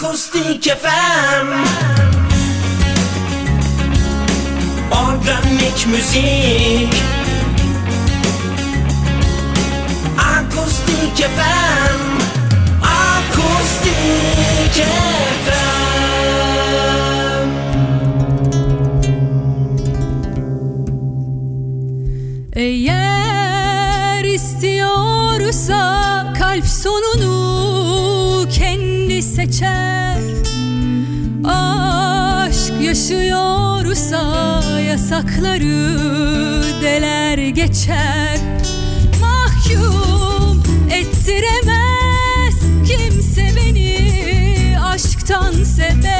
Akustik FM Organik müzik. Akustik FM Akustik FM Eğer istiyorsa kalp sonunu seçer. Aşk yaşıyorsa yasakları deler geçer. Mahkum ettiremez kimse beni aşktan sebep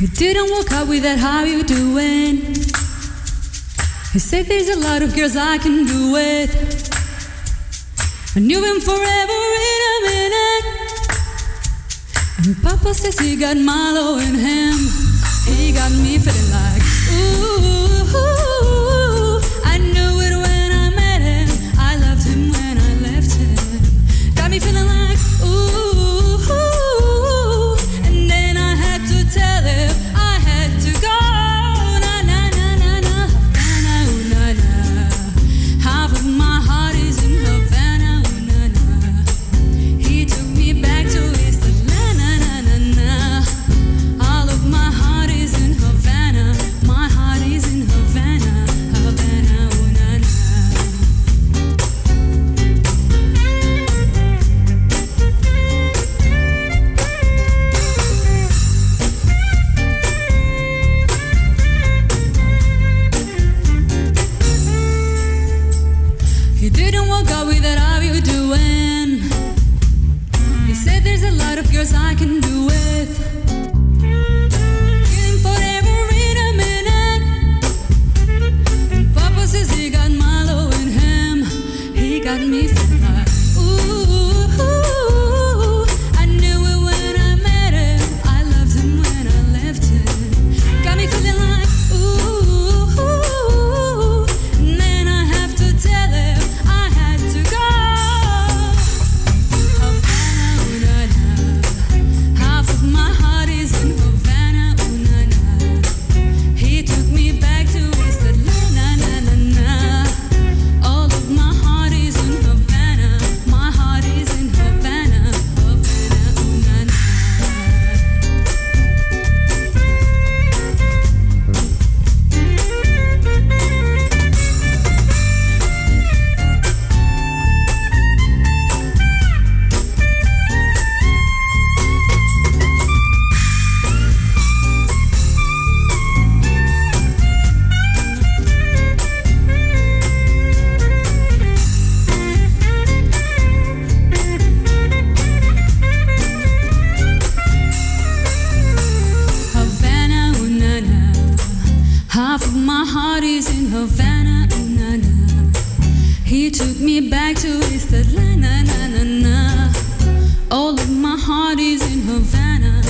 You didn't walk out with that, how you doing? You said there's a lot of girls I can do with. I knew him forever in a minute. Papa says he got Milo in hand. me tonight. Ooh. my heart is in Havana. Na, na. He took me back to his land, Na, na, na. All of my heart is in Havana.